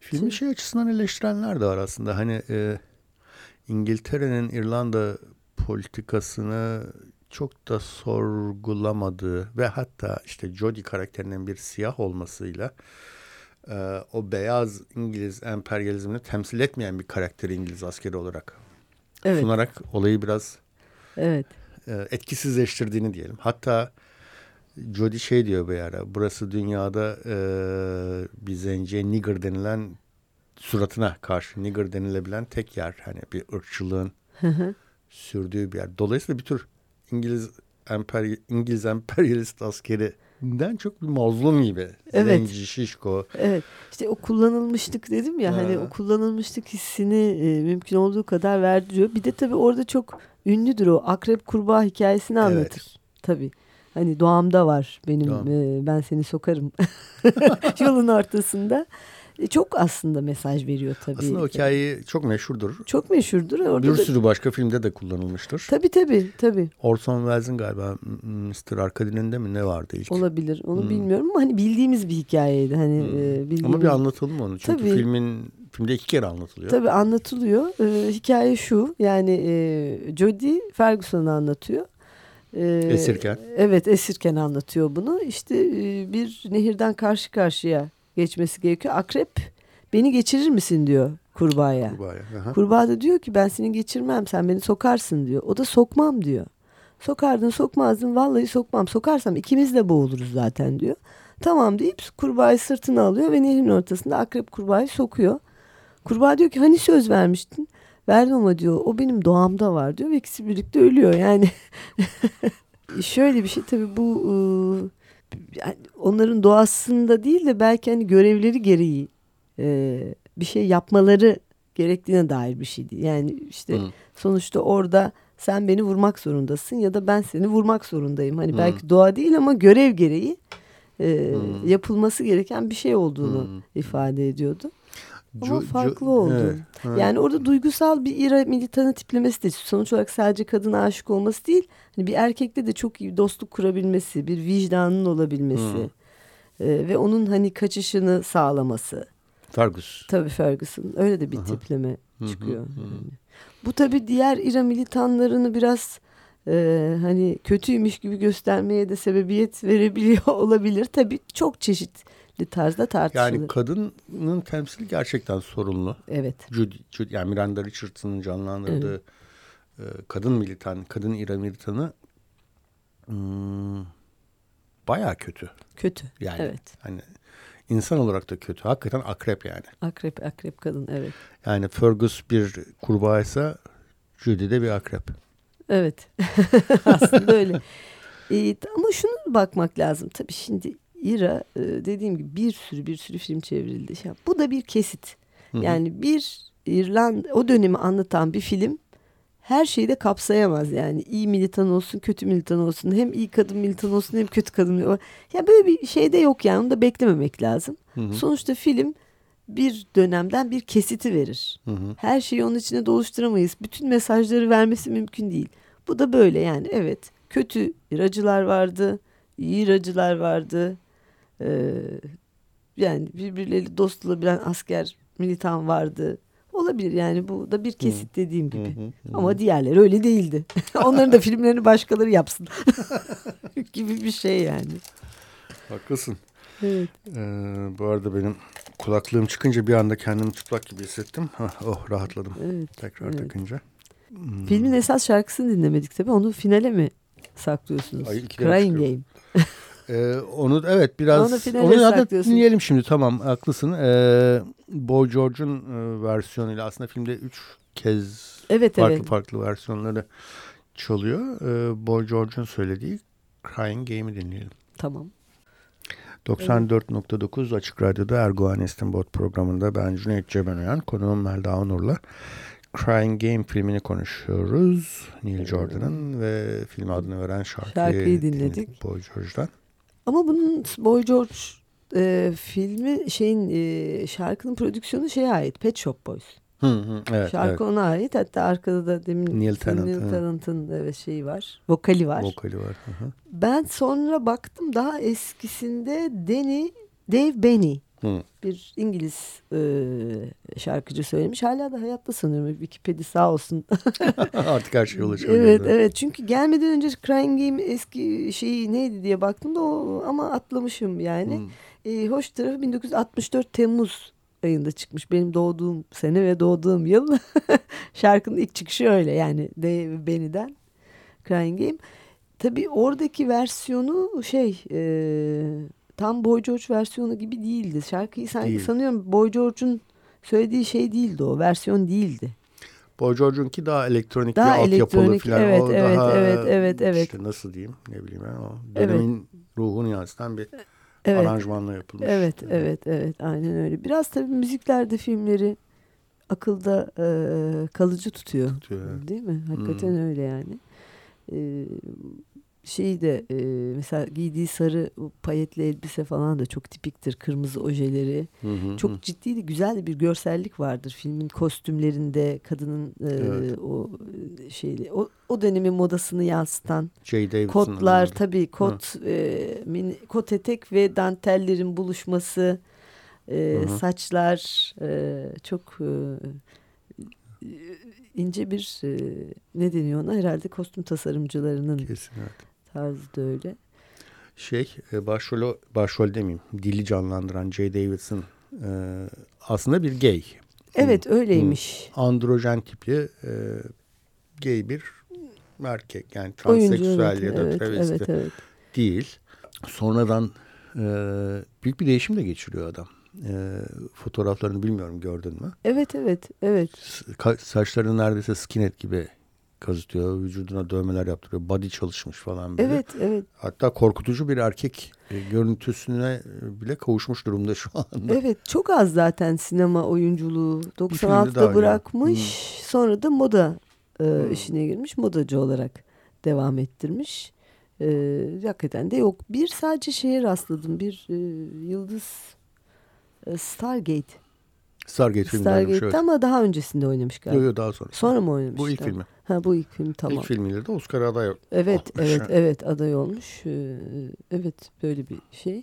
Filmi şey açısından eleştirenler de var aslında. Hani e, İngiltere'nin İrlanda politikasını çok da sorgulamadığı ve hatta işte Jodie karakterinin bir siyah olmasıyla e, o beyaz İngiliz emperyalizmini temsil etmeyen bir karakteri İngiliz askeri olarak evet. sunarak olayı biraz evet. e, etkisizleştirdiğini diyelim. Hatta Jodie şey diyor bir ara burası dünyada e, bir zenciye nigger denilen suratına karşı nigger denilebilen tek yer. Hani bir ırkçılığın sürdüğü bir yer. Dolayısıyla bir tür İngiliz empery İngiliz emperyalist askerinden çok bir mazlum gibi. Evet. Zenci, şişko. Evet. İşte o kullanılmışlık dedim ya ha. hani o kullanılmışlık hissini e, mümkün olduğu kadar verdiriyor. Bir de tabii orada çok ünlüdür o akrep kurbağa hikayesini anlatır. Evet. Tabii. Hani doğamda var benim e, ben seni sokarım yolun ortasında. E, çok aslında mesaj veriyor tabii. Aslında o hikaye çok meşhurdur. Çok meşhurdur. Orada bir sürü da... başka filmde de kullanılmıştır. Tabii tabii. tabii. Orson Welles'in galiba Mr. Arkadin'inde mi ne vardı ilk? Olabilir. Onu hmm. bilmiyorum ama hani bildiğimiz bir hikayeydi. Hani hmm. e, bildiğimiz... Ama bir anlatalım onu. Çünkü tabii. filmin filmde iki kere anlatılıyor. Tabii anlatılıyor. Ee, hikaye şu. Yani e, Jodie Ferguson'u anlatıyor. Ee, esirken. Evet esirken anlatıyor bunu. İşte e, bir nehirden karşı karşıya geçmesi gerekiyor. Akrep beni geçirir misin diyor kurbağaya. Kurbağaya. Kurbağa da diyor ki ben seni geçirmem sen beni sokarsın diyor. O da sokmam diyor. Sokardın sokmazdın vallahi sokmam. Sokarsam ikimiz de boğuluruz zaten diyor. Tamam deyip kurbağayı sırtına alıyor ve nehrin ortasında akrep kurbağayı sokuyor. Kurbağa diyor ki hani söz vermiştin. Verdim ama diyor o benim doğamda var diyor ve ikisi birlikte ölüyor yani. Şöyle bir şey tabii bu ıı, yani onların doğasında değil de belki hani görevleri gereği e, bir şey yapmaları gerektiğine dair bir şeydi. Yani işte Hı. sonuçta orada sen beni vurmak zorundasın ya da ben seni vurmak zorundayım. Hani hmm. belki doğa değil ama görev gereği e, yapılması gereken bir şey olduğunu hmm. ifade ediyordu. Ama farklı oldu. Evet, evet. Yani orada duygusal bir ira militanı tiplemesi de sonuç olarak sadece kadına aşık olması değil. Hani bir erkekle de çok iyi dostluk kurabilmesi, bir vicdanın olabilmesi. Hmm. E, ve onun hani kaçışını sağlaması. Fergus. Tabii Ferguson. Öyle de bir Aha. tipleme çıkıyor. Hı hı, hı. Yani. Bu tabii diğer İra militanlarını biraz e, hani kötüymüş gibi göstermeye de sebebiyet verebiliyor olabilir. Tabii çok çeşitli tarzda tartışılır. Yani kadının temsili gerçekten sorunlu. Evet. Judy, Judy yani Miranda Richardson'ın canlandırdığı evet. e, kadın militan, kadın İra militanı hmm, bayağı kötü. Kötü. Yani evet. hani insan olarak da kötü. Hakikaten akrep yani. Akrep, akrep kadın evet. Yani Fergus bir kurbağaysa Judy de bir akrep. Evet. Aslında öyle. Ee, ama şunu bakmak lazım. Tabii şimdi İra e, dediğim gibi bir sürü bir sürü film çevrildi. Bu da bir kesit. Yani bir İrlanda o dönemi anlatan bir film her şeyi de kapsayamaz yani iyi militan olsun kötü militan olsun hem iyi kadın militan olsun hem kötü kadın ya böyle bir şey de yok yani onu da beklememek lazım. Hı hı. Sonuçta film bir dönemden bir kesiti verir. Hı hı. Her şeyi onun içine doluşturamayız. Bütün mesajları vermesi mümkün değil. Bu da böyle yani evet kötü iracılar vardı, iyi iracılar vardı. Ee, yani birbirleriyle dost olabilen asker militan vardı. Olabilir yani bu da bir kesit dediğim gibi. Hı hı, hı. Ama diğerleri öyle değildi. Onların da filmlerini başkaları yapsın. gibi bir şey yani. Haklısın. Evet. Ee, bu arada benim kulaklığım çıkınca bir anda kendimi çıplak gibi hissettim. oh rahatladım. Evet, Tekrar evet. takınca. Hmm. Filmin esas şarkısını dinlemedik tabii. Onu finale mi saklıyorsunuz? Ay, Crying Game. Ee, onu evet biraz onu, onu da dinleyelim şimdi tamam haklısın. Ee, Boy George'un e, versiyonuyla aslında filmde üç kez evet, farklı evet. farklı versiyonları çalıyor. Ee, Boy George'un söylediği Crying Game'i dinleyelim. Tamam. 94.9 evet. Açık Radyo'da Erguvan Estinbot programında ben Cüneyt Cebenoyan, konuğum Melda Onur'la Crying Game filmini konuşuyoruz. Neil Jordan'ın ve film adını veren şarkıyı, şarkıyı dinledik. dinledik Boy George'dan. Ama bunun Boy George e, filmi şeyin e, şarkının prodüksiyonu şeye ait Pet Shop Boys. Hı hı, evet, Şarkı evet. ona ait. Hatta arkada da demin Neil Neil Tennant'ın evet şeyi var. Vokali var. Vokali var. Hı hı. Ben sonra baktım daha eskisinde Danny Dave Benny Hı. bir İngiliz e, şarkıcı söylemiş. Hala da hayatta sanıyorum. Wikipedia sağ olsun. Artık her şey ulaşıyor. evet evet çünkü gelmeden önce Crying Game eski şeyi neydi diye baktım da o ama atlamışım yani. E, hoş tarafı 1964 Temmuz ayında çıkmış. Benim doğduğum sene ve doğduğum yıl. Şarkının ilk çıkışı öyle yani Dave Benny'den Crying Game. Tabii oradaki versiyonu şey... E, tam Boy George versiyonu gibi değildi. Şarkıyı sanki Değil. sanıyorum Boy George'un söylediği şey değildi o. Versiyon değildi. Boy George'unki daha elektronik daha bir altyapılı falan. Evet, o evet, daha, evet, evet, evet. İşte nasıl diyeyim ne bileyim ben o dönemin evet. ruhunu yansıtan bir evet. aranjmanla yapılmış. Evet, evet, evet, aynen öyle. Biraz tabii müziklerde filmleri akılda e, kalıcı tutuyor. tutuyor evet. Değil mi? Hakikaten hmm. öyle yani. E, şeyi de e, mesela giydiği sarı payetli elbise falan da çok tipiktir. Kırmızı ojeleri. Hı hı, çok hı. ciddi de güzel de bir görsellik vardır filmin kostümlerinde kadının e, evet. o şeyli o, o dönemin modasını yansıtan kotlar tabii kot e, mini, kot etek ve dantellerin buluşması e, saçlar e, çok e, ince bir e, ne deniyor ona herhalde kostüm tasarımcılarının Kesin, evet tarzı da öyle. Şey e, başrol, başrol demeyeyim dili canlandıran Jay Davidson e, aslında bir gay. Evet hmm. öyleymiş. Hmm. Androjen tipli e, gay bir erkek yani transseksüel Oyuncu, ya da evet, travesti evet, evet. değil. Sonradan e, büyük bir değişim de geçiriyor adam. E, fotoğraflarını bilmiyorum gördün mü? Evet evet evet. Saçlarını neredeyse skinhead gibi kazıtıyor. Vücuduna dövmeler yaptırıyor. Body çalışmış falan böyle. Evet, evet. Hatta korkutucu bir erkek e, görüntüsüne e, bile kavuşmuş durumda şu anda. Evet, çok az zaten sinema oyunculuğu. 96'da bırakmış. Hmm. Sonra da moda e, hmm. işine girmiş. Modacı olarak devam ettirmiş. E, hakikaten de yok. Bir sadece şeye rastladım. Bir e, yıldız e, Stargate. Stargate filmi Stargate'de evet. ama daha öncesinde oynamış galiba. Yok yok daha sonra. Sonra mı oynamış? Bu ilk filmi. Ha bu ilk film tamam. İlk filmiyle de Oscar aday Evet olmuş. evet evet aday olmuş. Ee, evet böyle bir şey.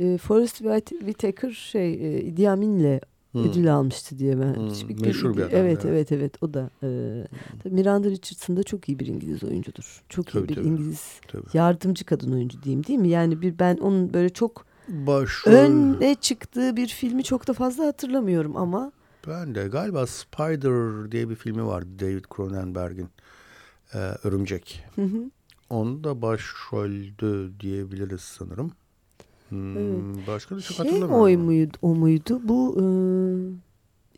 Ee, Forrest Whitaker şey e, Idi Amin'le hmm. ödül almıştı diye ben. Hmm. Hiçbir, Meşhur bir adam. Evet evet evet o da. E, hmm. Miranda Richardson da çok iyi bir İngiliz oyuncudur. Çok tabii, iyi bir tabii. İngiliz tabii. yardımcı kadın oyuncu diyeyim değil mi? Yani bir ben onun böyle çok Başrol... öne çıktığı bir filmi çok da fazla hatırlamıyorum ama. Ben de galiba Spider diye bir filmi vardı David Cronenberg'in. Ee, Örümcek. Hı hı. Onu da başroldü diyebiliriz sanırım. Hmm, evet. Başka da çok şey hatırlamıyorum. Oy muydu, o muydu? Bu e,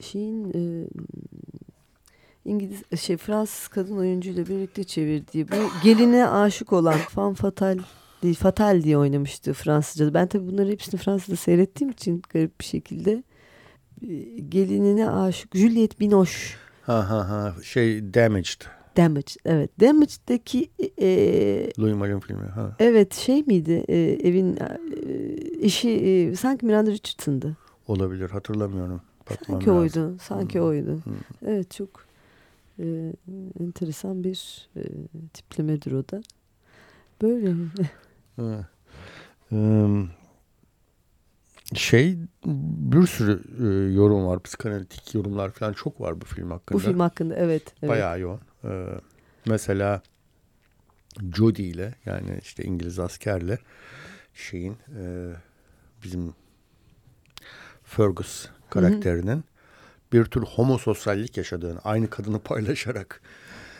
şeyin e, İngiliz şey Fransız kadın oyuncuyla birlikte çevirdiği bu geline aşık olan Fan Fatal değil Fatal diye oynamıştı Fransızca'da. Ben tabii bunları hepsini Fransız'da seyrettiğim için garip bir şekilde gelinine aşık Juliette Binoche. Ha ha ha şey Damaged. Damaged evet. Damaged'daki e, Louis Malle filmi. Ha. Evet şey miydi e, evin e, eşi e, sanki Miranda Richardson'dı. Olabilir hatırlamıyorum. Bakmam sanki lazım. oydu. Sanki hmm. oydu. Hmm. Evet çok e, enteresan bir e, tiplemedir o da. Böyle. um, şey bir sürü e, yorum var. Psikanalitik yorumlar falan çok var bu film hakkında. Bu film hakkında evet. evet. Bayağı yoğun. Ee, mesela Jodie ile yani işte İngiliz askerle şeyin e, bizim Fergus karakterinin hı hı. bir tür homososyallik yaşadığını aynı kadını paylaşarak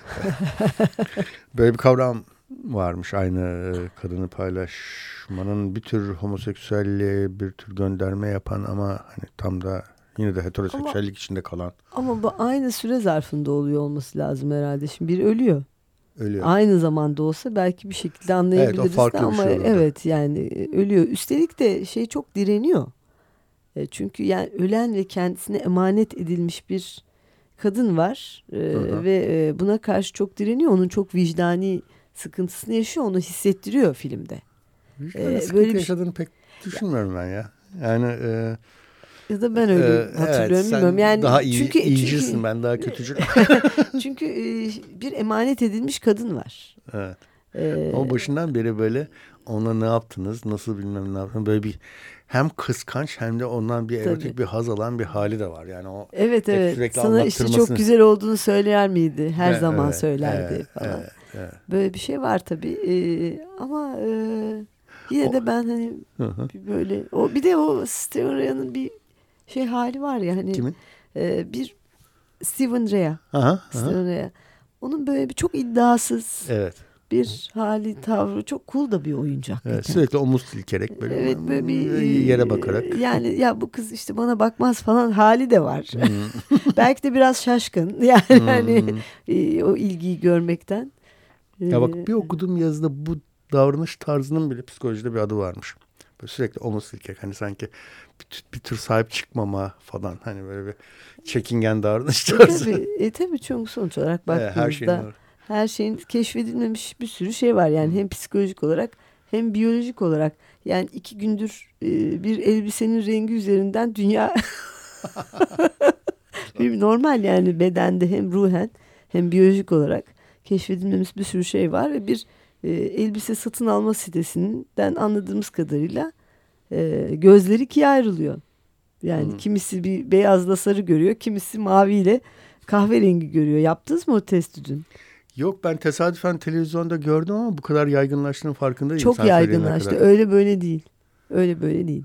böyle bir kavram varmış aynı e, kadını paylaşmanın bir tür homoseksüelliğe bir tür gönderme yapan ama hani tam da yine de heteroseksüellik ama, içinde kalan. Ama bu aynı süre zarfında oluyor olması lazım herhalde. Şimdi biri ölüyor. Ölüyor. Aynı zamanda olsa belki bir şekilde anlayabiliriz evet, de ama şey evet yani e, ölüyor. Üstelik de şey çok direniyor. E, çünkü yani ölen ve kendisine emanet edilmiş bir kadın var e, ve e, buna karşı çok direniyor. Onun çok vicdani sıkıntısını yaşıyor. Onu hissettiriyor filmde. Ee, sıkıntı böyle bir... yaşadığını pek düşünmüyorum ben ya. Yani e, ya da ben öyle ee, hatırlıyorum evet, bilmiyorum. Yani daha iyi, çünkü, iyicisin çünkü, ben daha kötücü. çünkü e, bir emanet edilmiş kadın var. Evet. Ee, Ama başından beri böyle ona ne yaptınız, nasıl bilmem ne yaptınız böyle bir hem kıskanç hem de ondan bir erotik bir haz alan bir hali de var. Yani o Evet evet. Sana işte çok güzel olduğunu söyler miydi? Her evet, zaman evet, söylerdi evet, falan. Evet, evet. Böyle bir şey var tabii. Ee, ama e, yine o, de ben hani hı hı. böyle o bir de o Steven bir şey hali var ya hani Kimin? E, bir Steven Rea. Aha, Steven Rea. Onun böyle bir çok iddiasız. Evet bir hali tavrı çok cool da bir oyuncu hakikaten. Evet, sürekli omuz silkerek böyle, evet, böyle bir yere bakarak. Yani ya bu kız işte bana bakmaz falan hali de var. Hmm. Belki de biraz şaşkın yani hmm. hani e, o ilgiyi görmekten. Ya bak bir okudum yazıda bu davranış tarzının bile psikolojide bir adı varmış. Böyle sürekli omuz silkek hani sanki bir, bir tür sahip çıkmama falan hani böyle bir çekingen davranış e, tarzı. E tabii, e tabii çünkü sonuç olarak baktığımızda evet, her şeyin, her şeyin keşfedilmemiş bir sürü şey var. Yani hem psikolojik olarak hem biyolojik olarak. Yani iki gündür e, bir elbisenin rengi üzerinden dünya bir normal yani bedende hem ruhen hem biyolojik olarak keşfedilmemiş bir sürü şey var ve bir e, elbise satın alma sitesinden anladığımız kadarıyla e, gözleri ikiye ayrılıyor. Yani hmm. kimisi bir beyazla sarı görüyor, kimisi maviyle kahverengi görüyor. Yaptınız mı o testi dün? Yok ben tesadüfen televizyonda gördüm ama bu kadar yaygınlaştığının farkında değilim. Çok yaygınlaştı. Öyle böyle değil. Öyle böyle değil.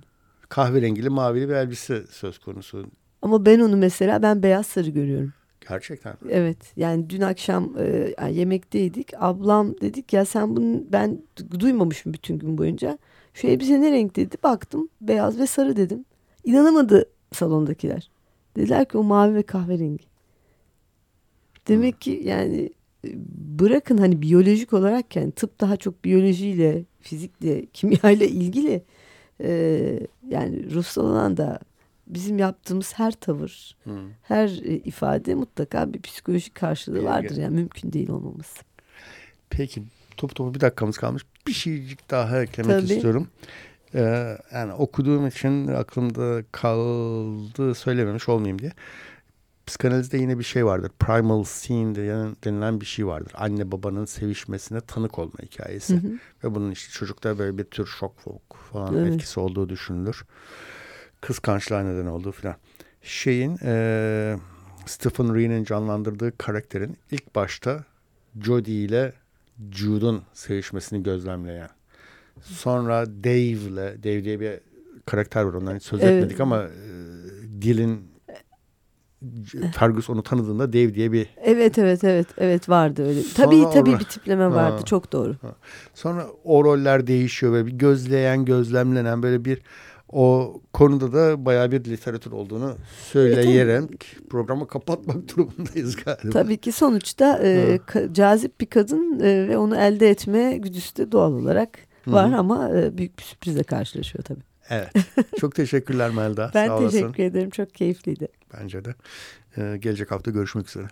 Kahverengili mavili bir elbise söz konusu. Ama ben onu mesela ben beyaz sarı görüyorum. Gerçekten. Evet. Yani dün akşam e, yemekteydik. Ablam dedik ya sen bunu ben duymamışım bütün gün boyunca. Şu elbise ne renk dedi. Baktım beyaz ve sarı dedim. İnanamadı salondakiler. Dediler ki o mavi ve kahverengi. Demek ki yani bırakın hani biyolojik olarak yani tıp daha çok biyolojiyle, fizikle, kimyayla ilgili e, yani ruhsal olan da bizim yaptığımız her tavır, hmm. her e, ifade mutlaka bir psikolojik karşılığı vardır. Yani mümkün değil olmaması. Peki topu topu bir dakikamız kalmış. Bir şeycik daha eklemek Tabii. istiyorum. Ee, yani okuduğum için aklımda kaldı söylememiş olmayayım diye. Psikanalizde yine bir şey vardır. Primal scene denilen bir şey vardır. Anne babanın sevişmesine tanık olma hikayesi. Hı hı. Ve bunun işte çocukta böyle bir tür şok falan evet. etkisi olduğu düşünülür. Kıskançlığa neden olduğu falan. Şeyin e, Stephen Reed'in canlandırdığı karakterin ilk başta Jodie ile Jude'un sevişmesini gözlemleyen. Sonra Dave ile Dave diye bir karakter var ondan hiç söz evet. etmedik ama e, Dil'in Fergus onu tanıdığında Dave diye bir... Evet evet evet evet vardı öyle. Sonra tabii tabii bir tipleme vardı ha, çok doğru. Ha. Sonra o roller değişiyor ve bir gözleyen gözlemlenen böyle bir o konuda da bayağı bir literatür olduğunu söyleyerek e, programı kapatmak durumundayız galiba. Tabii ki sonuçta e, ka, cazip bir kadın e, ve onu elde etme güdüsü de doğal olarak var Hı -hı. ama e, büyük bir sürprizle karşılaşıyor tabii. Evet. Çok teşekkürler Melda. ben Sağ teşekkür ederim. Çok keyifliydi. Bence de. Ee, gelecek hafta görüşmek üzere.